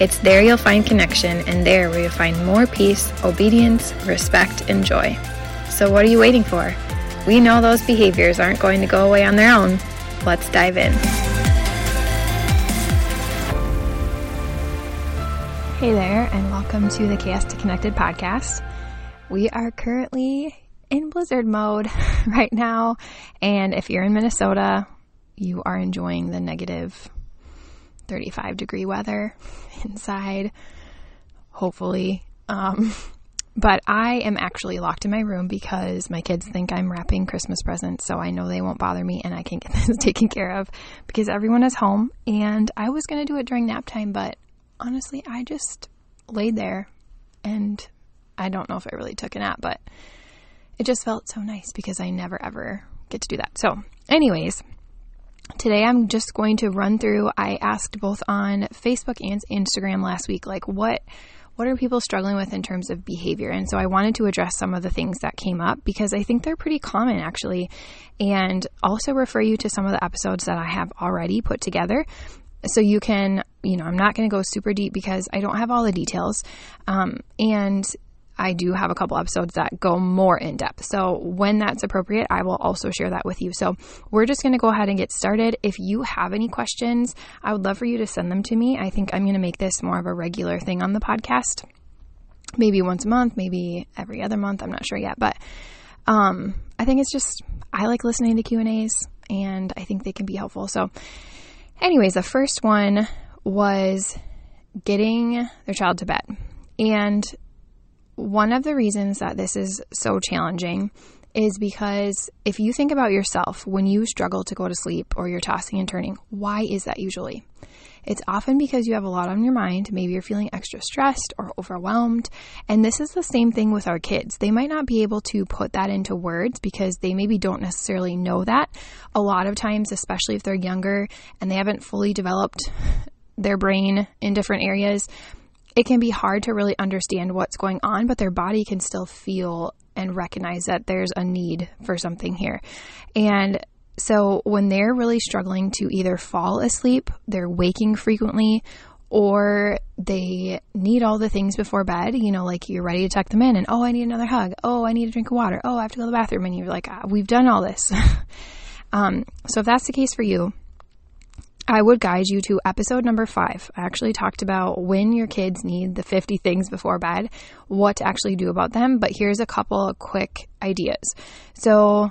It's there you'll find connection, and there where you'll find more peace, obedience, respect, and joy. So, what are you waiting for? We know those behaviors aren't going to go away on their own. Let's dive in. Hey there, and welcome to the Chaos to Connected podcast. We are currently in blizzard mode right now, and if you're in Minnesota, you are enjoying the negative 35 degree weather inside, hopefully. Um, but I am actually locked in my room because my kids think I'm wrapping Christmas presents, so I know they won't bother me and I can get this taken care of because everyone is home. And I was going to do it during nap time, but honestly, I just laid there and I don't know if I really took a nap, but it just felt so nice because I never ever get to do that. So, anyways, Today I'm just going to run through I asked both on Facebook and Instagram last week like what what are people struggling with in terms of behavior? And so I wanted to address some of the things that came up because I think they're pretty common actually. And also refer you to some of the episodes that I have already put together. So you can you know i'm not going to go super deep because i don't have all the details. Um, and I do have a couple episodes that go more in depth. So when that's appropriate, I will also share that with you. So we're just going to go ahead and get started. If you have any questions, I would love for you to send them to me. I think I'm going to make this more of a regular thing on the podcast. Maybe once a month, maybe every other month. I'm not sure yet, but um, I think it's just I like listening to Q and A's, and I think they can be helpful. So, anyways, the first one was getting their child to bed, and one of the reasons that this is so challenging is because if you think about yourself when you struggle to go to sleep or you're tossing and turning, why is that usually? It's often because you have a lot on your mind. Maybe you're feeling extra stressed or overwhelmed. And this is the same thing with our kids. They might not be able to put that into words because they maybe don't necessarily know that. A lot of times, especially if they're younger and they haven't fully developed their brain in different areas, it can be hard to really understand what's going on, but their body can still feel and recognize that there's a need for something here. And so when they're really struggling to either fall asleep, they're waking frequently, or they need all the things before bed, you know, like you're ready to tuck them in and, oh, I need another hug. Oh, I need a drink of water. Oh, I have to go to the bathroom. And you're like, ah, we've done all this. um, so if that's the case for you, I would guide you to episode number five. I actually talked about when your kids need the 50 things before bed, what to actually do about them. But here's a couple of quick ideas. So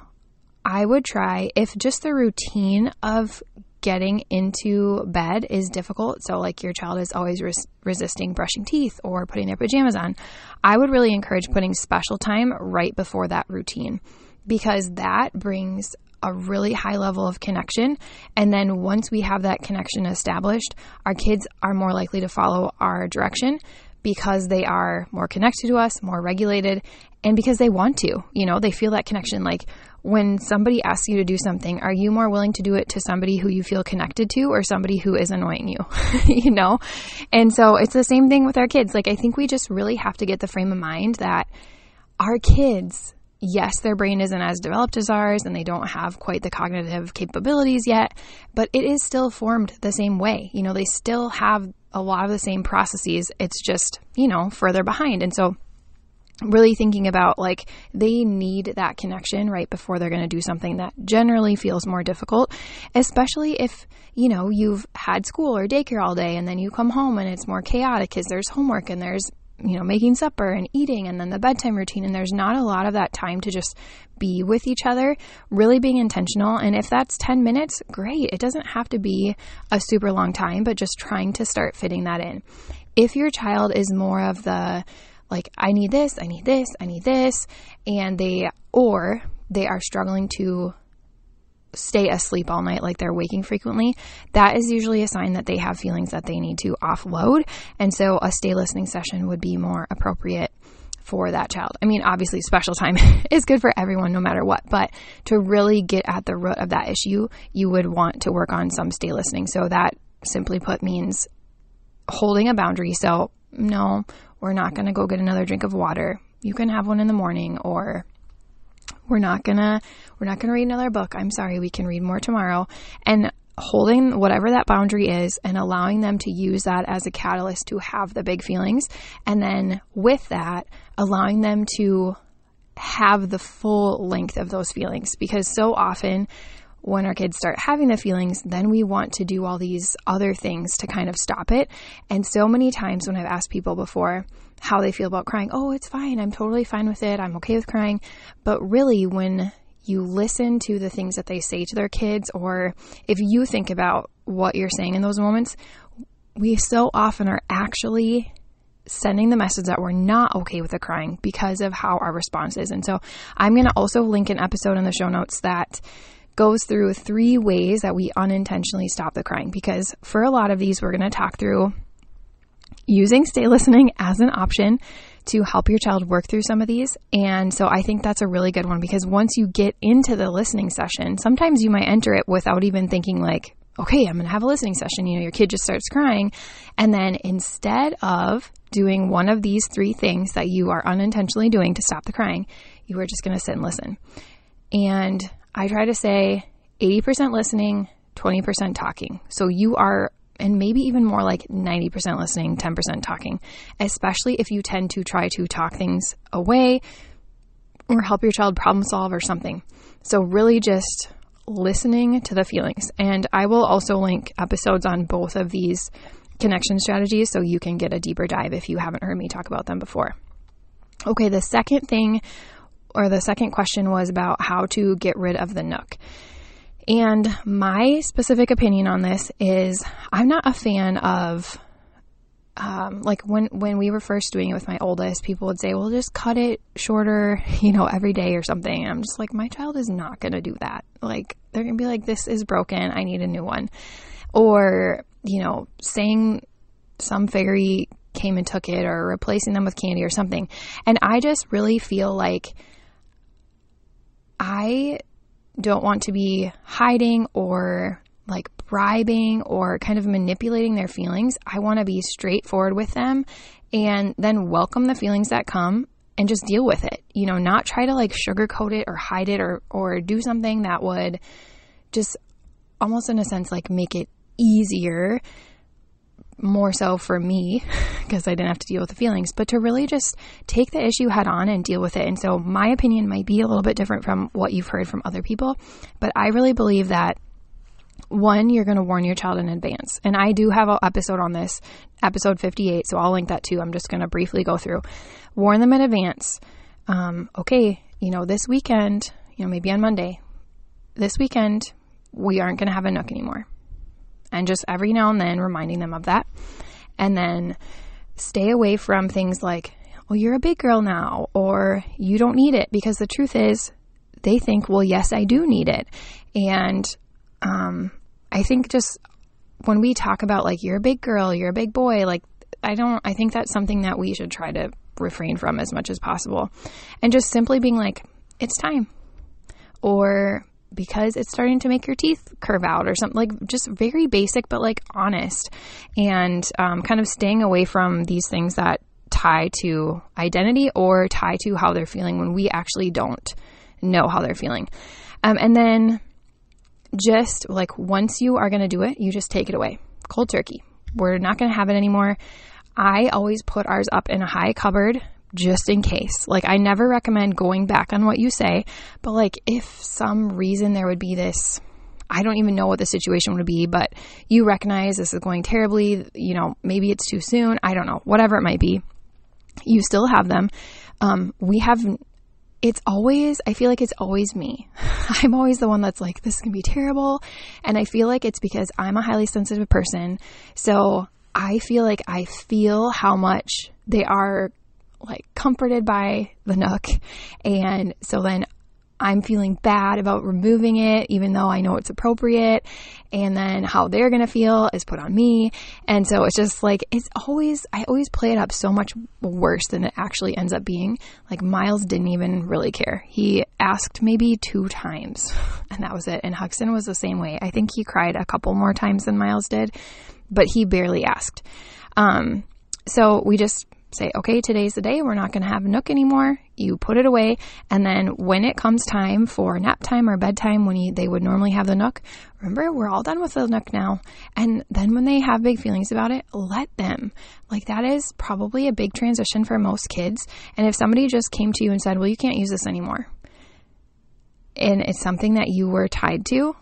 I would try if just the routine of getting into bed is difficult. So, like your child is always res- resisting brushing teeth or putting their pajamas on, I would really encourage putting special time right before that routine because that brings a really high level of connection. And then once we have that connection established, our kids are more likely to follow our direction because they are more connected to us, more regulated, and because they want to. You know, they feel that connection. Like when somebody asks you to do something, are you more willing to do it to somebody who you feel connected to or somebody who is annoying you? you know? And so it's the same thing with our kids. Like, I think we just really have to get the frame of mind that our kids yes, their brain isn't as developed as ours and they don't have quite the cognitive capabilities yet, but it is still formed the same way. You know, they still have a lot of the same processes. It's just, you know, further behind. And so, really thinking about like they need that connection right before they're going to do something that generally feels more difficult, especially if, you know, you've had school or daycare all day and then you come home and it's more chaotic because there's homework and there's you know, making supper and eating and then the bedtime routine. And there's not a lot of that time to just be with each other, really being intentional. And if that's 10 minutes, great. It doesn't have to be a super long time, but just trying to start fitting that in. If your child is more of the, like, I need this, I need this, I need this, and they, or they are struggling to stay asleep all night, like they're waking frequently, that is usually a sign that they have feelings that they need to offload. And so a stay listening session would be more appropriate for that child. I mean, obviously, special time is good for everyone no matter what, but to really get at the root of that issue, you would want to work on some stay listening. So, that simply put means holding a boundary. So, no, we're not going to go get another drink of water. You can have one in the morning or we're not gonna we're not gonna read another book. I'm sorry, we can read more tomorrow. And holding whatever that boundary is and allowing them to use that as a catalyst to have the big feelings. And then with that, allowing them to have the full length of those feelings. Because so often when our kids start having the feelings, then we want to do all these other things to kind of stop it. And so many times when I've asked people before how they feel about crying, oh, it's fine. I'm totally fine with it. I'm okay with crying. But really, when you listen to the things that they say to their kids, or if you think about what you're saying in those moments, we so often are actually sending the message that we're not okay with the crying because of how our response is. And so I'm going to also link an episode in the show notes that goes through three ways that we unintentionally stop the crying because for a lot of these, we're going to talk through using stay listening as an option to help your child work through some of these. And so I think that's a really good one because once you get into the listening session, sometimes you might enter it without even thinking like, okay, I'm going to have a listening session. You know, your kid just starts crying. And then instead of doing one of these three things that you are unintentionally doing to stop the crying, you are just going to sit and listen. And I try to say 80% listening, 20% talking. So you are and maybe even more like 90% listening, 10% talking, especially if you tend to try to talk things away or help your child problem solve or something. So, really just listening to the feelings. And I will also link episodes on both of these connection strategies so you can get a deeper dive if you haven't heard me talk about them before. Okay, the second thing or the second question was about how to get rid of the nuk. And my specific opinion on this is I'm not a fan of um, like when when we were first doing it with my oldest, people would say, "Well, just cut it shorter, you know, every day or something." I'm just like, my child is not going to do that. Like they're going to be like, "This is broken. I need a new one," or you know, saying some fairy came and took it, or replacing them with candy or something. And I just really feel like I don't want to be hiding or like bribing or kind of manipulating their feelings. I want to be straightforward with them and then welcome the feelings that come and just deal with it. You know, not try to like sugarcoat it or hide it or or do something that would just almost in a sense like make it easier more so for me because I didn't have to deal with the feelings, but to really just take the issue head on and deal with it. And so my opinion might be a little bit different from what you've heard from other people, but I really believe that one, you're going to warn your child in advance. And I do have an episode on this, episode 58, so I'll link that too. I'm just going to briefly go through. Warn them in advance. Um, okay, you know, this weekend, you know, maybe on Monday, this weekend, we aren't going to have a nuk anymore and just every now and then reminding them of that. And then stay away from things like, well, you're a big girl now, or you don't need it, because the truth is, they think, well, yes, I do need it. And um, I think just when we talk about like, you're a big girl, you're a big boy, like, I don't, I think that's something that we should try to refrain from as much as possible. And just simply being like, it's time. Or because it's starting to make your teeth curve out or something like just very basic but like honest. And um, kind of staying away from these things that tie to identity or tie to how they're feeling when we actually don't know how they're feeling. Um, and then just like once you are going to do it you just take it away. Cold turkey. We're not going to have it anymore. I always put ours up in a high cupboard just in case. Like, I never recommend going back on what you say, but like, if some reason there would be this, I don't even know what the situation would be, but you recognize this is going terribly, you know, maybe it's too soon, I don't know, whatever it might be, you still have them. Um, we have, it's always, I feel like it's always me. I'm always the one that's like, this can be terrible. And I feel like it's because I'm a highly sensitive person. So I feel like I feel how much they are like comforted by the nuk. And so then I'm feeling bad about removing it, even though I know it's appropriate. And then how they're going to feel is put on me. And so it's just like, it's always, I always play it up so much worse than it actually ends up being. Like Miles didn't even really care. He asked maybe two times and that was it. And Huxton was the same way. I think he cried a couple more times than Miles did, but he barely asked. Um, so we just say, okay, today's the day. We're not going to have a Nuk anymore. You put it away. And then when it comes time for nap time or bedtime, when you, they would normally have the Nuk, remember, we're all done with the Nuk now. And then when they have big feelings about it, let them. Like that is probably a big transition for most kids. And if somebody just came to you and said, well, you can't use this anymore, and it's something that you were tied to,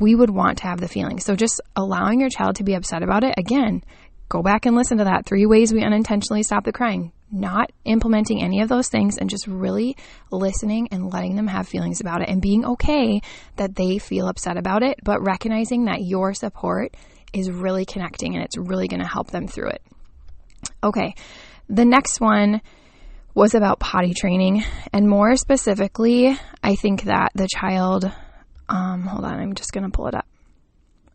we would want to have the feeling. So just allowing your child to be upset about it, again, Go back and listen to that. Three ways we unintentionally stop the crying. Not implementing any of those things and just really listening and letting them have feelings about it and being okay that they feel upset about it, but recognizing that your support is really connecting and it's really going to help them through it. Okay. The next one was about potty training and more specifically, I think that the child, um, hold on, I'm just going to pull it up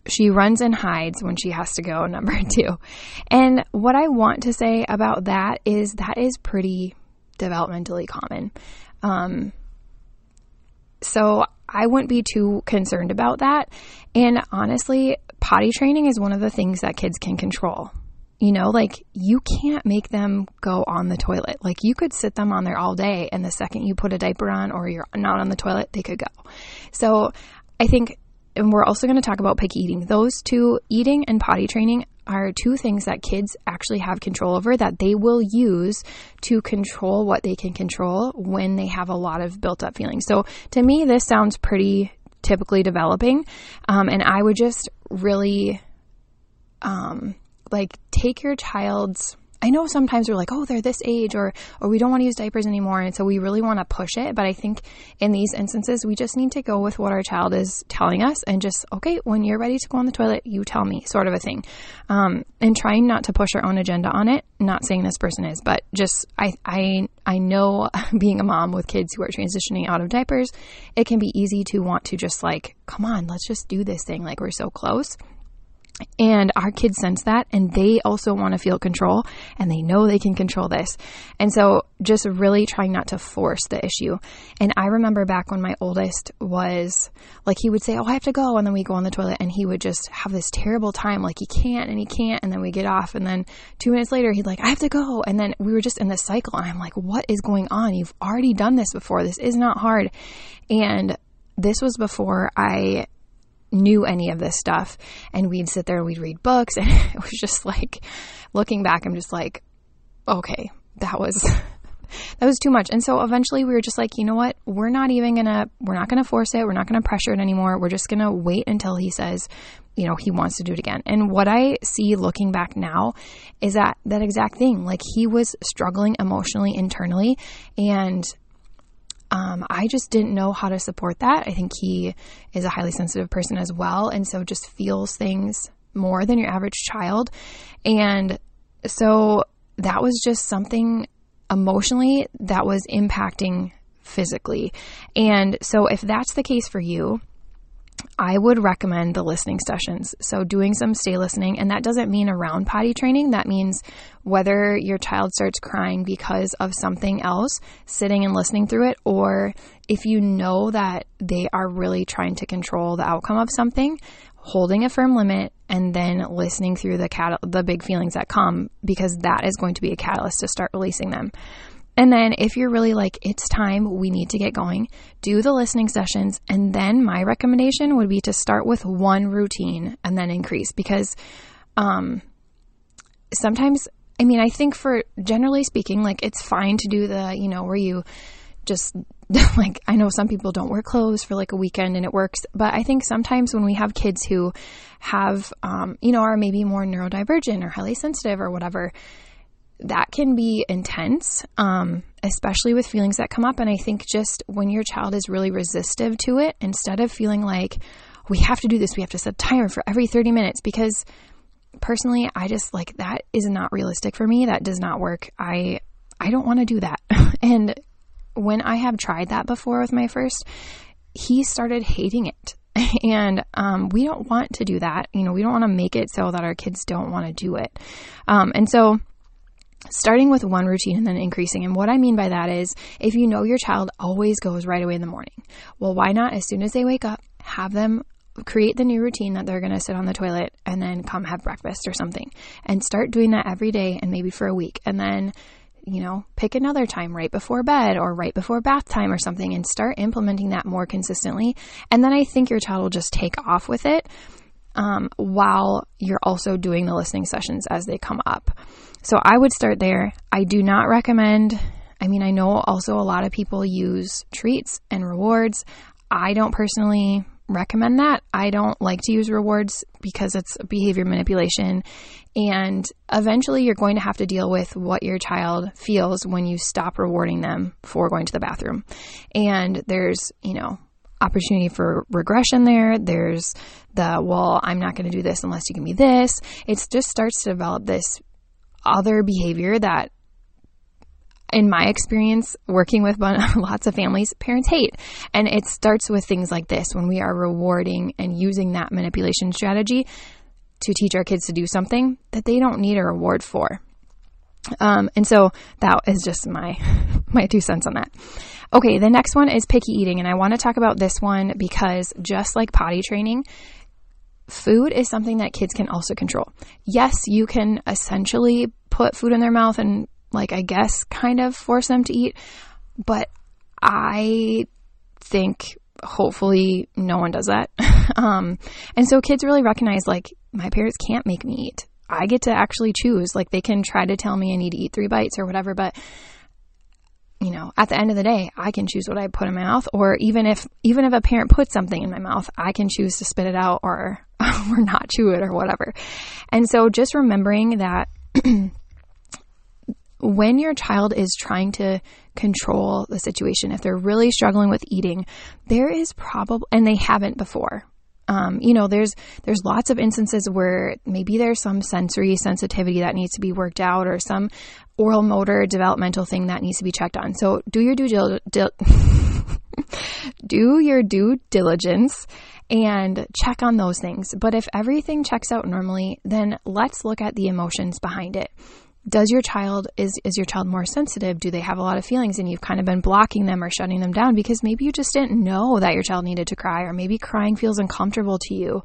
she runs and hides when she has to go, number two. And what I want to say about that is that is pretty developmentally common. Um, so I wouldn't be too concerned about that. And honestly, potty training is one of the things that kids can control. You know, like you can't make them go on the toilet. Like you could sit them on there all day, and the second you put a diaper on or you're not on the toilet, they could go. So I think and we're also going to talk about picky eating. Those two, eating and potty training, are two things that kids actually have control over that they will use to control what they can control when they have a lot of built up feelings. So to me, this sounds pretty typically developing. Um, and I would just really, um, like take your child's I know sometimes we're like, oh, they're this age, or or we don't want to use diapers anymore, and so we really want to push it. But I think in these instances, we just need to go with what our child is telling us, and just okay, when you're ready to go on the toilet, you tell me, sort of a thing. Um, and trying not to push our own agenda on it. Not saying this person is, but just I I I know being a mom with kids who are transitioning out of diapers, it can be easy to want to just like, come on, let's just do this thing, like we're so close. And our kids sense that and they also want to feel control and they know they can control this. And so just really trying not to force the issue. And I remember back when my oldest was like, he would say, Oh, I have to go. And then we go on the toilet and he would just have this terrible time. Like he can't and he can't. And then we get off. And then two minutes later, he'd like, I have to go. And then we were just in this cycle. And I'm like, what is going on? You've already done this before. This is not hard. And this was before I knew any of this stuff. And we'd sit there and we'd read books. And it was just like, looking back, I'm just like, okay, that was. that was too much. And so eventually we were just like, you know what? We're not even gonna, we're not gonna force it. We're not gonna pressure it anymore. We're just gonna wait until he says, you know, he wants to do it again. And what I see looking back now is that that exact thing. Like he was struggling emotionally internally and um, I just didn't know how to support that. I think he is a highly sensitive person as well, and so just feels things more than your average child. And so that was just something emotionally that was impacting physically. And so if that's the case for you, I would recommend the listening sessions. So, doing some stay listening, and that doesn't mean around potty training. That means whether your child starts crying because of something else, sitting and listening through it, or if you know that they are really trying to control the outcome of something, holding a firm limit and then listening through the cat- the big feelings that come because that is going to be a catalyst to start releasing them. And then if you're really like, it's time, we need to get going, do the listening sessions. And then my recommendation would be to start with one routine and then increase because um, sometimes, I mean, I think for generally speaking, like it's fine to do the, you know, where you just like I know some people don't wear clothes for like a weekend and it works, but I think sometimes when we have kids who have, um, you know, are maybe more neurodivergent or highly sensitive or whatever, that can be intense, um, especially with feelings that come up. And I think just when your child is really resistive to it, instead of feeling like we have to do this, we have to set a timer for every 30 minutes, because personally, I just like that is not realistic for me. That does not work. I I don't want to do that. and when I have tried that before with my first, he started hating it. And um, we don't want to do that. You know, we don't want to make it so that our kids don't want to do it. Um, and so, starting with one routine and then increasing. And what I mean by that is if you know your child always goes right away in the morning, well, why not as soon as they wake up, have them create the new routine that they're going to sit on the toilet and then come have breakfast or something and start doing that every day and maybe for a week. And then you know, pick another time right before bed or right before bath time or something and start implementing that more consistently. And then I think your child will just take off with it um, while you're also doing the listening sessions as they come up. So I would start there. I do not recommend, I mean, I know also a lot of people use treats and rewards. I don't personally recommend that. I don't like to use rewards because it's behavior manipulation. And eventually, you're going to have to deal with what your child feels when you stop rewarding them for going to the bathroom. And there's, you know, opportunity for regression there. There's the, well, I'm not going to do this unless you give me this. It just starts to develop this other behavior that in my experience working with lots of families, parents hate. And it starts with things like this when we are rewarding and using that manipulation strategy to teach our kids to do something that they don't need a reward for. Um, and so that is just my my two cents on that. Okay, the next one is picky eating, and I want to talk about this one because just like potty training, food is something that kids can also control. Yes, you can essentially put food in their mouth and like I guess kind of force them to eat. But I think hopefully no one does that. um, and so kids really recognize like my parents can't make me eat. I get to actually choose. Like they can try to tell me I need to eat three bites or whatever, but you know, at the end of the day, I can choose what I put in my mouth or even if even if a parent puts something in my mouth, I can choose to spit it out or or not chew it or whatever. And so just remembering that when your child is trying to control the situation, if they're really struggling with eating, there is probably, and they haven't before. Um, you know, there's there's lots of instances where maybe there's some sensory sensitivity that needs to be worked out, or some oral motor developmental thing that needs to be checked on. So do your due dil- dil- do your due diligence and check on those things. But if everything checks out normally, then let's look at the emotions behind it does your child is is your child more sensitive? Do they have a lot of feelings and you've kind of been blocking them or shutting them down because maybe you just didn't know that your child needed to cry or maybe crying feels uncomfortable to you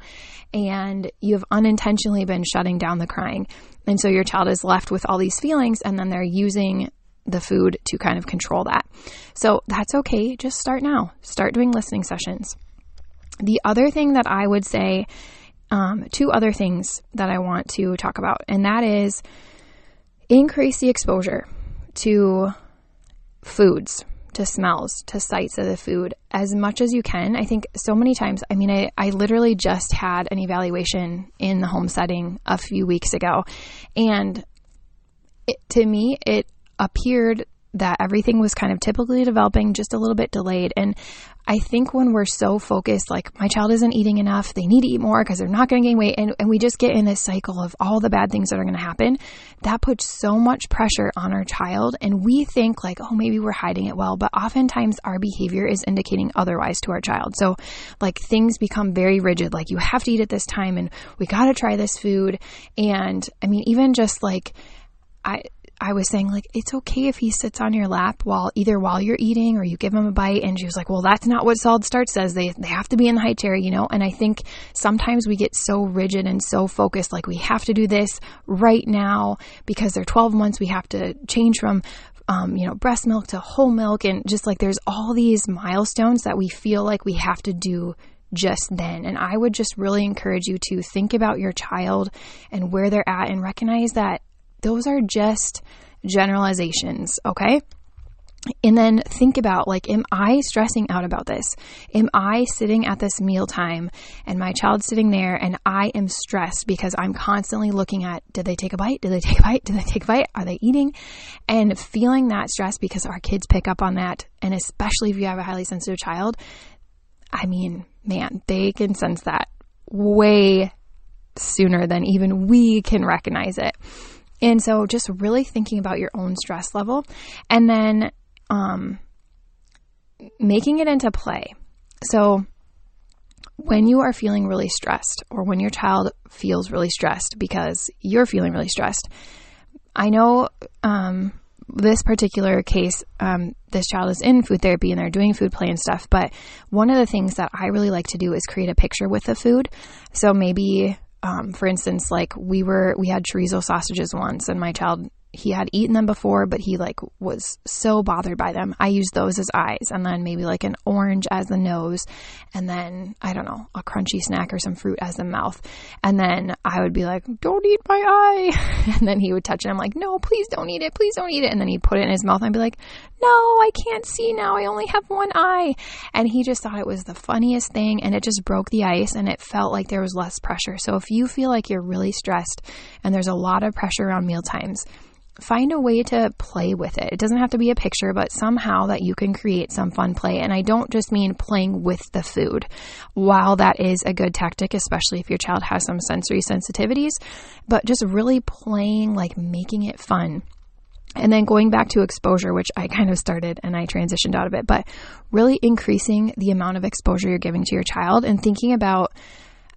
and you've unintentionally been shutting down the crying. And so your child is left with all these feelings and then they're using the food to kind of control that. So that's okay. Just start now. Start doing listening sessions. The other thing that i would say um, two other things that i want to talk about and that is increase the exposure to foods, to smells, to sights of the food as much as you can. I think so many times, I mean, I, I literally just had an evaluation in the home setting a few weeks ago. And it, to me, it appeared that everything was kind of typically developing just a little bit delayed. And I think when we're so focused, like my child isn't eating enough, they need to eat more because they're not going to gain weight, and, and we just get in this cycle of all the bad things that are going to happen, that puts so much pressure on our child. And we think, like, oh, maybe we're hiding it well, but oftentimes our behavior is indicating otherwise to our child. So, like, things become very rigid, like, you have to eat at this time, and we got to try this food. And I mean, even just like, I, I was saying like it's okay if he sits on your lap while either while you're eating or you give him a bite and she was like, "Well, that's not what Solid Starts says. They they have to be in the high chair, you know?" And I think sometimes we get so rigid and so focused like we have to do this right now because they're 12 months we have to change from um, you know, breast milk to whole milk and just like there's all these milestones that we feel like we have to do just then. And I would just really encourage you to think about your child and where they're at and recognize that those are just generalizations, okay? And then think about like, am I stressing out about this? Am I sitting at this mealtime and my child's sitting there and I am stressed because I'm constantly looking at did they take a bite? Did they take a bite? Did they take a bite? Are they eating? And feeling that stress because our kids pick up on that. And especially if you have a highly sensitive child, I mean, man, they can sense that way sooner than even we can recognize it. And so just really thinking about your own stress level and then um making it into play. So, when you are feeling really stressed, or when your child feels really stressed because you're feeling really stressed, I know um, this particular case, um, this child is in food therapy and they're doing food play and stuff. But one of the things that I really like to do is create a picture with the food. So maybe, um, for instance, like we were, we had chorizo sausages once and my child he had eaten them before, but he like was so bothered by them. I used those as eyes and then maybe like an orange as the nose and then I don't know, a crunchy snack or some fruit as the mouth. And then I would be like, "Don't eat my eye." And then he would touch it. I'm like, "No, please don't eat it. Please don't eat it." And then he'd put it in his mouth and I'd be like, "No, I can't see now. I only have one eye." And he just thought it was the funniest thing and it just broke the ice and it felt like there was less pressure. So if you feel like you're really stressed and there's a lot of pressure around meal times, find a way to play with it. It doesn't have to be a picture, but somehow that you can create some fun play. And I don't just mean playing with the food. While that is a good tactic, especially if your child has some sensory sensitivities, but just really playing, like making it fun. And then going back to exposure, which I kind of started and I transitioned out of it, but really increasing the amount of exposure you're giving to your child and thinking about,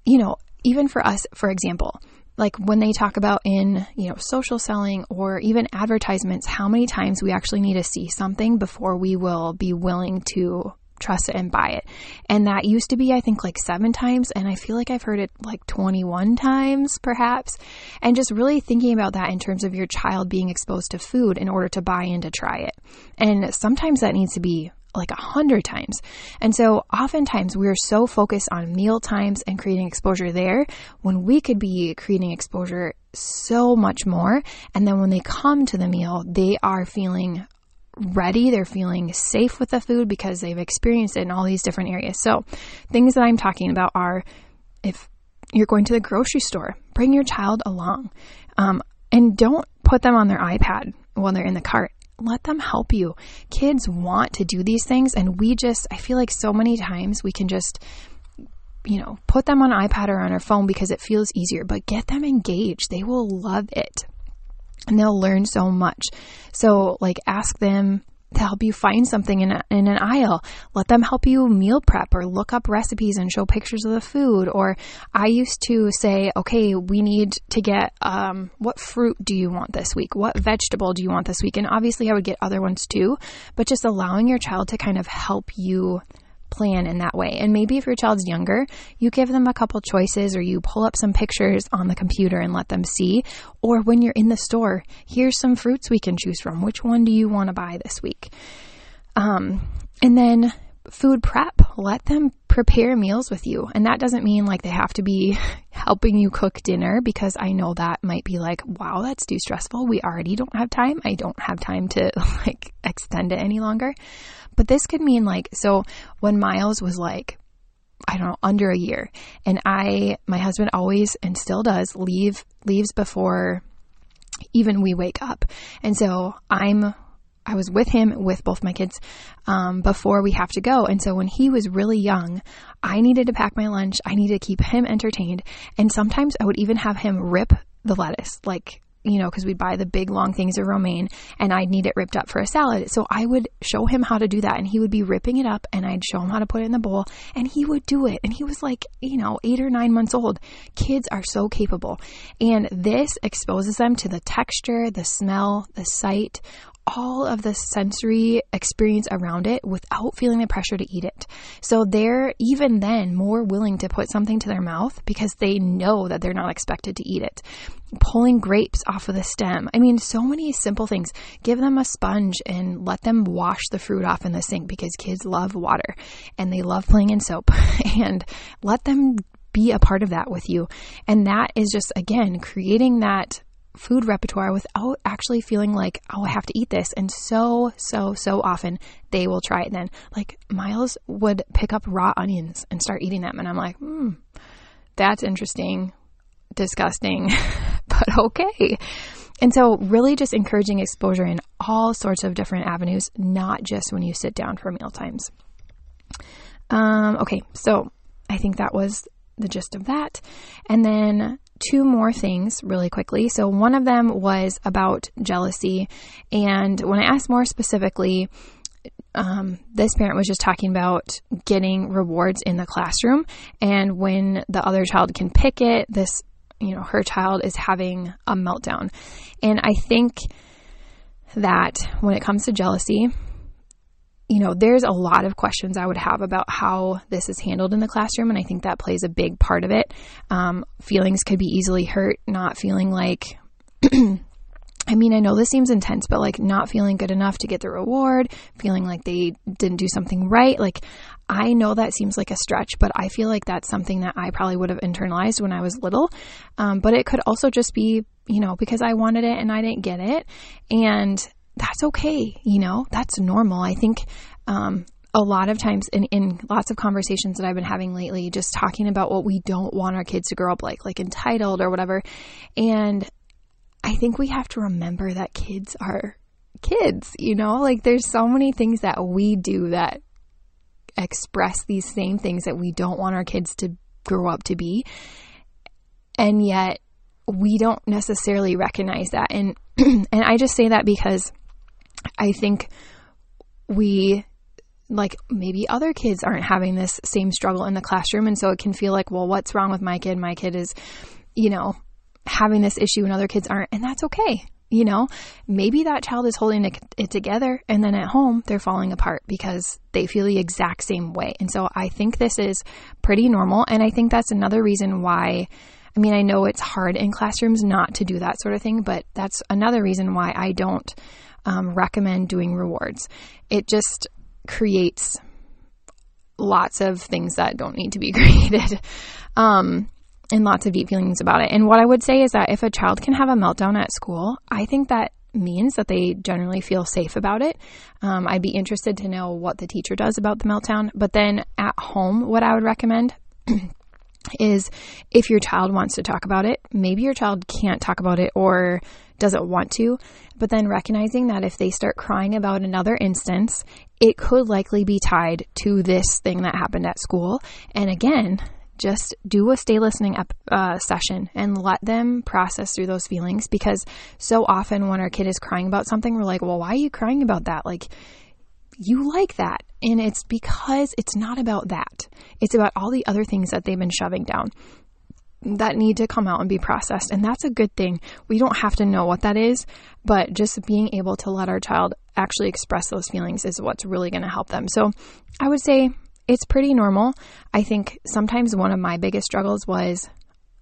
you know, even for us, for example, like when they talk about in, you know, social selling or even advertisements, how many times we actually need to see something before we will be willing to trust it and buy it. And that used to be, I think, like seven times. And I feel like I've heard it like 21 times, perhaps. And just really thinking about that in terms of your child being exposed to food in order to buy in to try it. And sometimes that needs to be like a hundred times. And so oftentimes we're so focused on meal times and creating exposure there when we could be creating exposure so much more. And then when they come to the meal, they are feeling ready. They're feeling safe with the food because they've experienced it in all these different areas. So things that I'm talking about are if you're going to the grocery store, bring your child along. Um, and don't put them on their iPad while they're in the cart let them help you. Kids want to do these things, and we just, I feel like so many times we can just, you know, put them on iPad or on our phone because it feels easier, but get them engaged. They will love it and they'll learn so much. So, like, ask them to help you find something in, a, in an aisle. Let them help you meal prep or look up recipes and show pictures of the food. Or I used to say, okay, we need to get, um, what fruit do you want this week? What vegetable do you want this week? And obviously I would get other ones too, but just allowing your child to kind of help you plan in that way. And maybe if your child's younger, you give them a couple choices or you pull up some pictures on the computer and let them see. Or when you're in the store, here's some fruits we can choose from. Which one do you want to buy this week? Um, and then food prep. Let them prepare meals with you. And that doesn't mean like they have to be helping you cook dinner because I know that might be like, wow, that's too stressful. We already don't have time. I don't have time to like extend it any longer. But this could mean like, so when Miles was like, I don't know, under a year, and I, my husband always and still does leave, leaves before even we wake up. And so I'm, I was with him with both my kids um, before we have to go. And so when he was really young, I needed to pack my lunch. I needed to keep him entertained. And sometimes I would even have him rip the lettuce, like you know, because we'd buy the big long things of romaine and I'd need it ripped up for a salad. So I would show him how to do that and he would be ripping it up and I'd show him how to put it in the bowl and he would do it. And he was like, you know, eight or nine months old. Kids are so capable. And this exposes them to the texture, the smell, the sight, all of the sensory experience around it without feeling the pressure to eat it. So they're even then more willing to put something to their mouth because they know that they're not expected to eat it. Pulling grapes off of the stem. I mean, so many simple things. Give them a sponge and let them wash the fruit off in the sink because kids love water and they love playing in soap and let them be a part of that with you. And that is just, again, creating that food repertoire without actually feeling like, oh, I have to eat this. And so, so, so often they will try it then. Like Miles would pick up raw onions and start eating them. And I'm like, hmm, that's interesting, disgusting, but okay. And so, really, just encouraging exposure in all sorts of different avenues, not just when you sit down for meal times. Um, okay, so I think that was the gist of that. And then two more things really quickly. So, one of them was about jealousy. And when I asked more specifically, um, this parent was just talking about getting rewards in the classroom, and when the other child can pick it, this you know her child is having a meltdown, and I think that when it comes to jealousy, you know, there's a lot of questions I would have about how this is handled in the classroom, and I think that plays a big part of it. Um, feelings could be easily hurt, not feeling like, I mean, I know this seems intense, but like not feeling good enough to get the reward, feeling like they didn't do something right. Like, I know that seems like a stretch, but I feel like that's something that I probably would have internalized when I was little. Um, but it could also just be, you know, because I wanted it and I didn't get it. And that's okay. You know, that's normal. I think, um, a lot of times in, in lots of conversations that I've been having lately, just talking about what we don't want our kids to grow up like, like entitled or whatever. And I think we have to remember that kids are kids, you know? Like there's so many things that we do that express these same things that we don't want our kids to grow up to be. And yet we don't necessarily recognize that. And and I just say that because I think we like maybe other kids aren't having this same struggle in the classroom and so it can feel like well what's wrong with my kid? My kid is you know having this issue and other kids aren't and that's okay you know? Maybe that child is holding it, it together and then at home they're falling apart because they feel the exact same way. And so i think this is pretty normal and i think that's another reason why I mean, I know it's hard in classrooms not to do that sort of thing, but that's another reason why I don't um, recommend doing rewards. It just creates lots of things that don't need to be created. Um, and lots of deep feelings about it. And what I would say is that if a child can have a meltdown at school, I think that means that they generally feel safe about it. Um, I'd be interested to know what the teacher does about the meltdown. But then at home, what I would recommend is if your child wants to talk about it, maybe your child can't talk about it or doesn't want to, but then recognizing that if they start crying about another instance, it could likely be tied to this thing that happened at school. And again, just do a stay listening up, uh, session and let them process through those feelings because so often when our kid is crying about something, we're like, well, why are you crying about that? Like, you like that. And it's because it's not about that. It's about all the other things that they've been shoving down that need to come out and be processed. And that's a good thing. We don't have to know what that is, but just being able to let our child actually express those feelings is what's really going to help them. So I would say it's pretty normal. I think sometimes one of my biggest struggles was,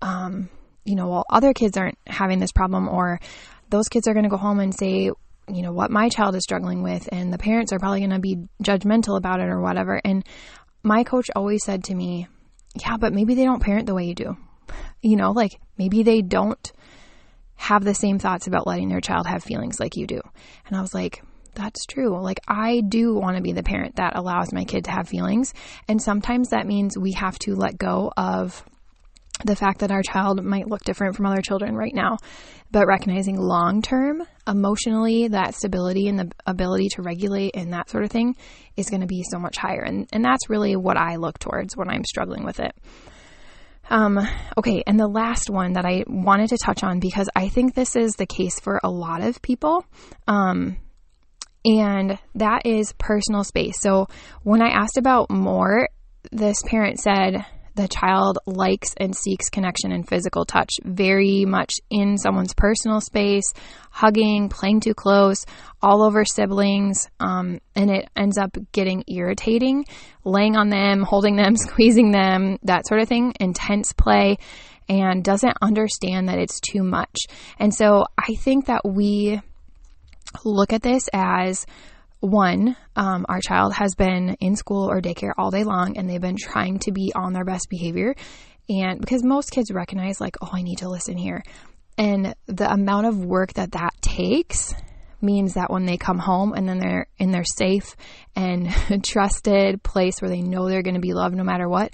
um, you know, well, other kids aren't having this problem, or those kids are going to go home and say, you know, what my child is struggling with, and the parents are probably going to be judgmental about it or whatever. And my coach always said to me, yeah, but maybe they don't parent the way you do. You know, like maybe they don't have the same thoughts about letting their child have feelings like you do. And I was like, that's true. Like, I do want to be the parent that allows my kid to have feelings. And sometimes that means we have to let go of the fact that our child might look different from other children right now, but recognizing long term, emotionally, that stability and the ability to regulate and that sort of thing is going to be so much higher. And, and that's really what I look towards when I'm struggling with it. Um, okay, and the last one that I wanted to touch on because I think this is the case for a lot of people. Um, and that is personal space. So when I asked about more, this parent said the child likes and seeks connection and physical touch very much in someone's personal space, hugging, playing too close, all over siblings, um, and it ends up getting irritating, laying on them, holding them, squeezing them, that sort of thing, intense play, and doesn't understand that it's too much. And so I think that we look at this as one, um, our child has been in school or daycare all day long and they've been trying to be on their best behavior. And because most kids recognize, like, oh, I need to listen here. And the amount of work that that takes means that when they come home and then they're in their safe and trusted place where they know they're going to be loved no matter what,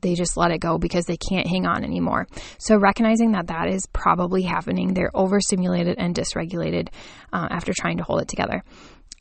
they just let it go because they can't hang on anymore. So, recognizing that that is probably happening, they're overstimulated and dysregulated uh, after trying to hold it together.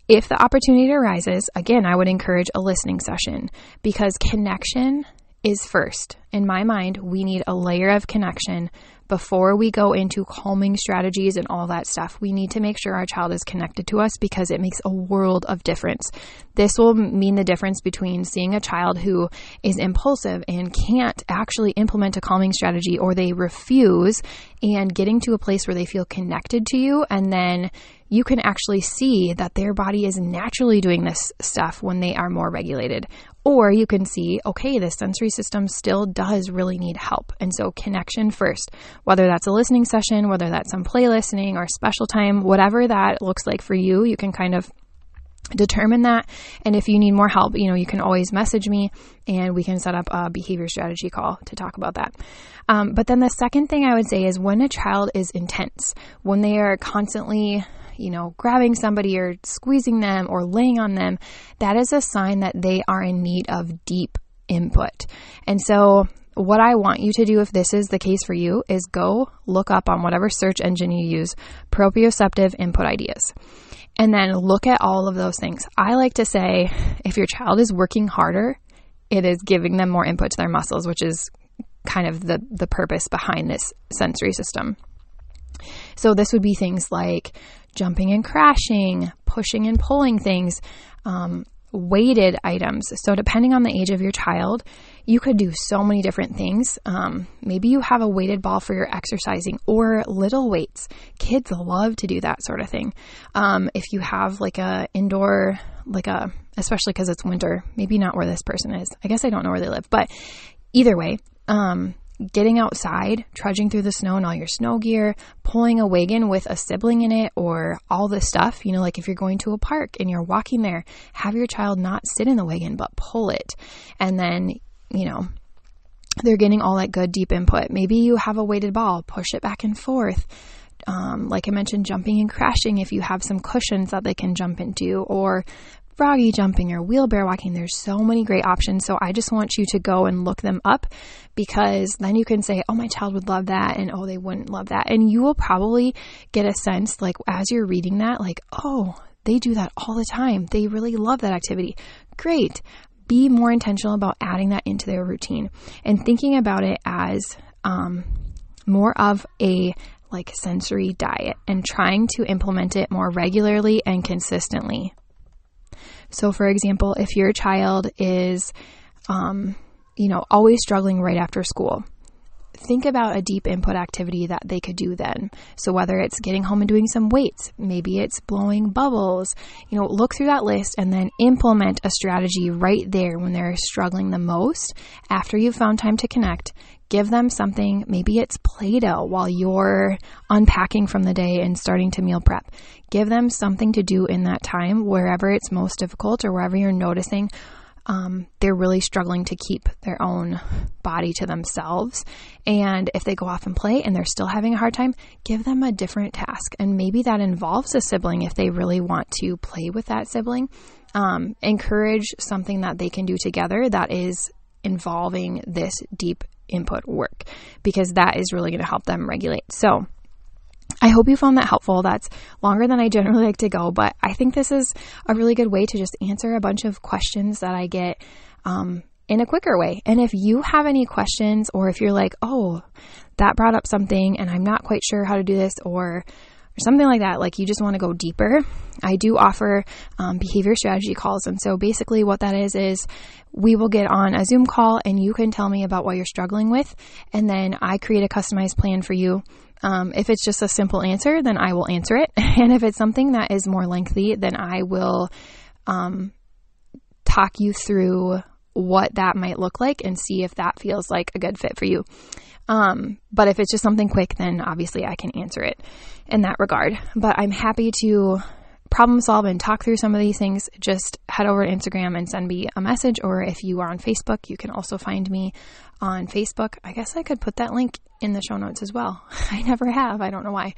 If the opportunity arises, again, I would encourage a listening session because connection is first. in my mind, we need a layer of connection before we go into calming strategies and all that stuff. We need to make sure our child is connected to us because it makes a world of difference. This will mean the difference between seeing a child who is impulsive and can't actually implement a calming strategy or they refuse and getting to a place where they feel connected to you and then you can actually see that their body is naturally doing this stuff when they are more regulated. Or you can see, okay, the sensory system still does really need help. And so connection first, whether that's a listening session, whether that's some play listening or special time, whatever that looks like for you, you can kind of determine that. And if you need more help you know you can always message me and we can set up a behavior strategy call to talk about that. Um, but then the second thing i would say is when a child is intense when they are constantly you know, grabbing somebody or squeezing them or laying on them, that is a sign that they are in need of deep input. And so what I want you to do if this is the case for you is go look up on whatever search engine you use proprioceptive input ideas. And then look at all of those things. I like to say if your child is working harder, it is giving them more input to their muscles, which is kind of the, the purpose behind this sensory system. So this would be things like jumping and crashing, pushing and pulling things, um, weighted items. So, depending on the age of your child, you could do so many different things. Um, maybe you have a weighted ball for your exercising or little weights. Kids love to do that sort of thing. Um, if you have like a indoor, like a, especially because it's winter, maybe not where this person is. I guess I don't know where they live, but either way, um, getting outside, trudging through the snow in all your snow gear, pulling a wagon with a sibling in it, or all this stuff. You know, like if you're going to a park and you're walking there, have your child not sit in the wagon, but pull it. And then, you know, they're getting all that good deep input. Maybe you have a weighted ball, push it back and forth. Um, like I mentioned, jumping and crashing if you have some cushions that they can jump into, or froggy jumping or wheelbarrow walking. There's so many great options. So I just want you to go and look them up because then you can say, oh, my child would love that. And oh, they wouldn't love that. And you will probably get a sense, like, as you're reading that, like, oh, they do that all the time. They really love that activity. Great. Be more intentional about adding that into their routine and thinking about it as um, more of a like sensory diet and trying to implement it more regularly and consistently. So, for example, if your child is, um, you know, always struggling right after school, think about a deep input activity that they could do then. So whether it's getting home and doing some weights, maybe it's blowing bubbles, you know, look through that list and then implement a strategy right there when they're struggling the most after you've found time to connect. Give them something, maybe it's Play Doh while you're unpacking from the day and starting to meal prep. Give them something to do in that time, wherever it's most difficult or wherever you're noticing um, they're really struggling to keep their own body to themselves. And if they go off and play and they're still having a hard time, give them a different task. And maybe that involves a sibling if they really want to play with that sibling. Um, encourage something that they can do together that is involving this deep input work because that is really going to help them regulate. So, I hope you found that helpful. That's longer than I generally like to go, but I think this is a really good way to just answer a bunch of questions that I get um, in a quicker way. And if you have any questions, or if you're like, oh, that brought up something and I'm not quite sure how to do this, or or something like that, like you just want to go deeper, I do offer um, behavior strategy calls. And so basically, what that is, is we will get on a Zoom call and you can tell me about what you're struggling with. And then I create a customized plan for you um, if it's just a simple answer, then I will answer it. And if it's something that is more lengthy, then I will um, talk you through what that might look like and see if that feels like a good fit for you. Um, but if it's just something quick, then obviously I can answer it in that regard. But I'm happy to problem solve and talk through some of these things, just head over to Instagram and send me a message. Or if you are on Facebook, you can also find me on Facebook. I guess I could put that link in the show notes as well. I never have. I don't know why.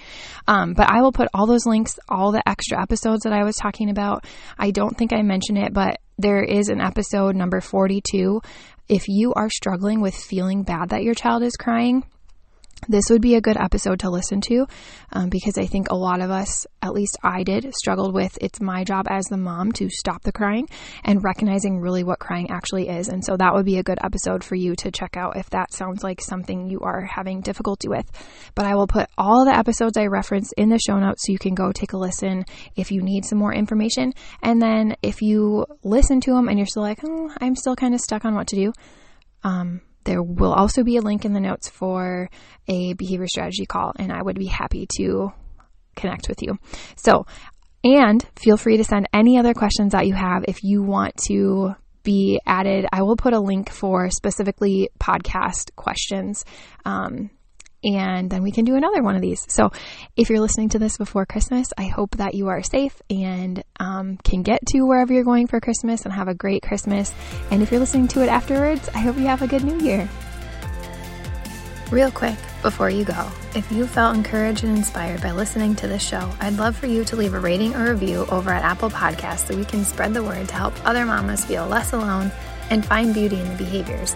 Um, but I will put all those links, all the extra episodes that I was talking about. I don't think I mentioned it, but there is an episode number 42. If you are struggling with feeling bad that your child is crying, this would be a good episode to listen to um, because I think a lot of us, at least I did, struggled with it's my job as the mom to stop the crying and recognizing really what crying actually is. And so that would be a good episode for you to check out if that sounds like something you are having difficulty with. But I will put all the episodes I referenced in the show notes so you can go take a listen if you need some more information. And then if you listen to them and you're still like, oh, I'm still kind of stuck on what to do. Um, there will also be a link in the notes for a behavior strategy call, and I would be happy to connect with you. So, and feel free to send any other questions that you have if you want to be added. I will put a link for specifically podcast questions um, and then we can do another one of these. So, if you're listening to this before Christmas, I hope that you are safe and um, can get to wherever you're going for Christmas and have a great Christmas. And if you're listening to it afterwards, I hope you have a good new year. Real quick, before you go, if you felt encouraged and inspired by listening to this show, I'd love for you to leave a rating or review over at Apple Podcasts so we can spread the word to help other mamas feel less alone and find beauty in the behaviors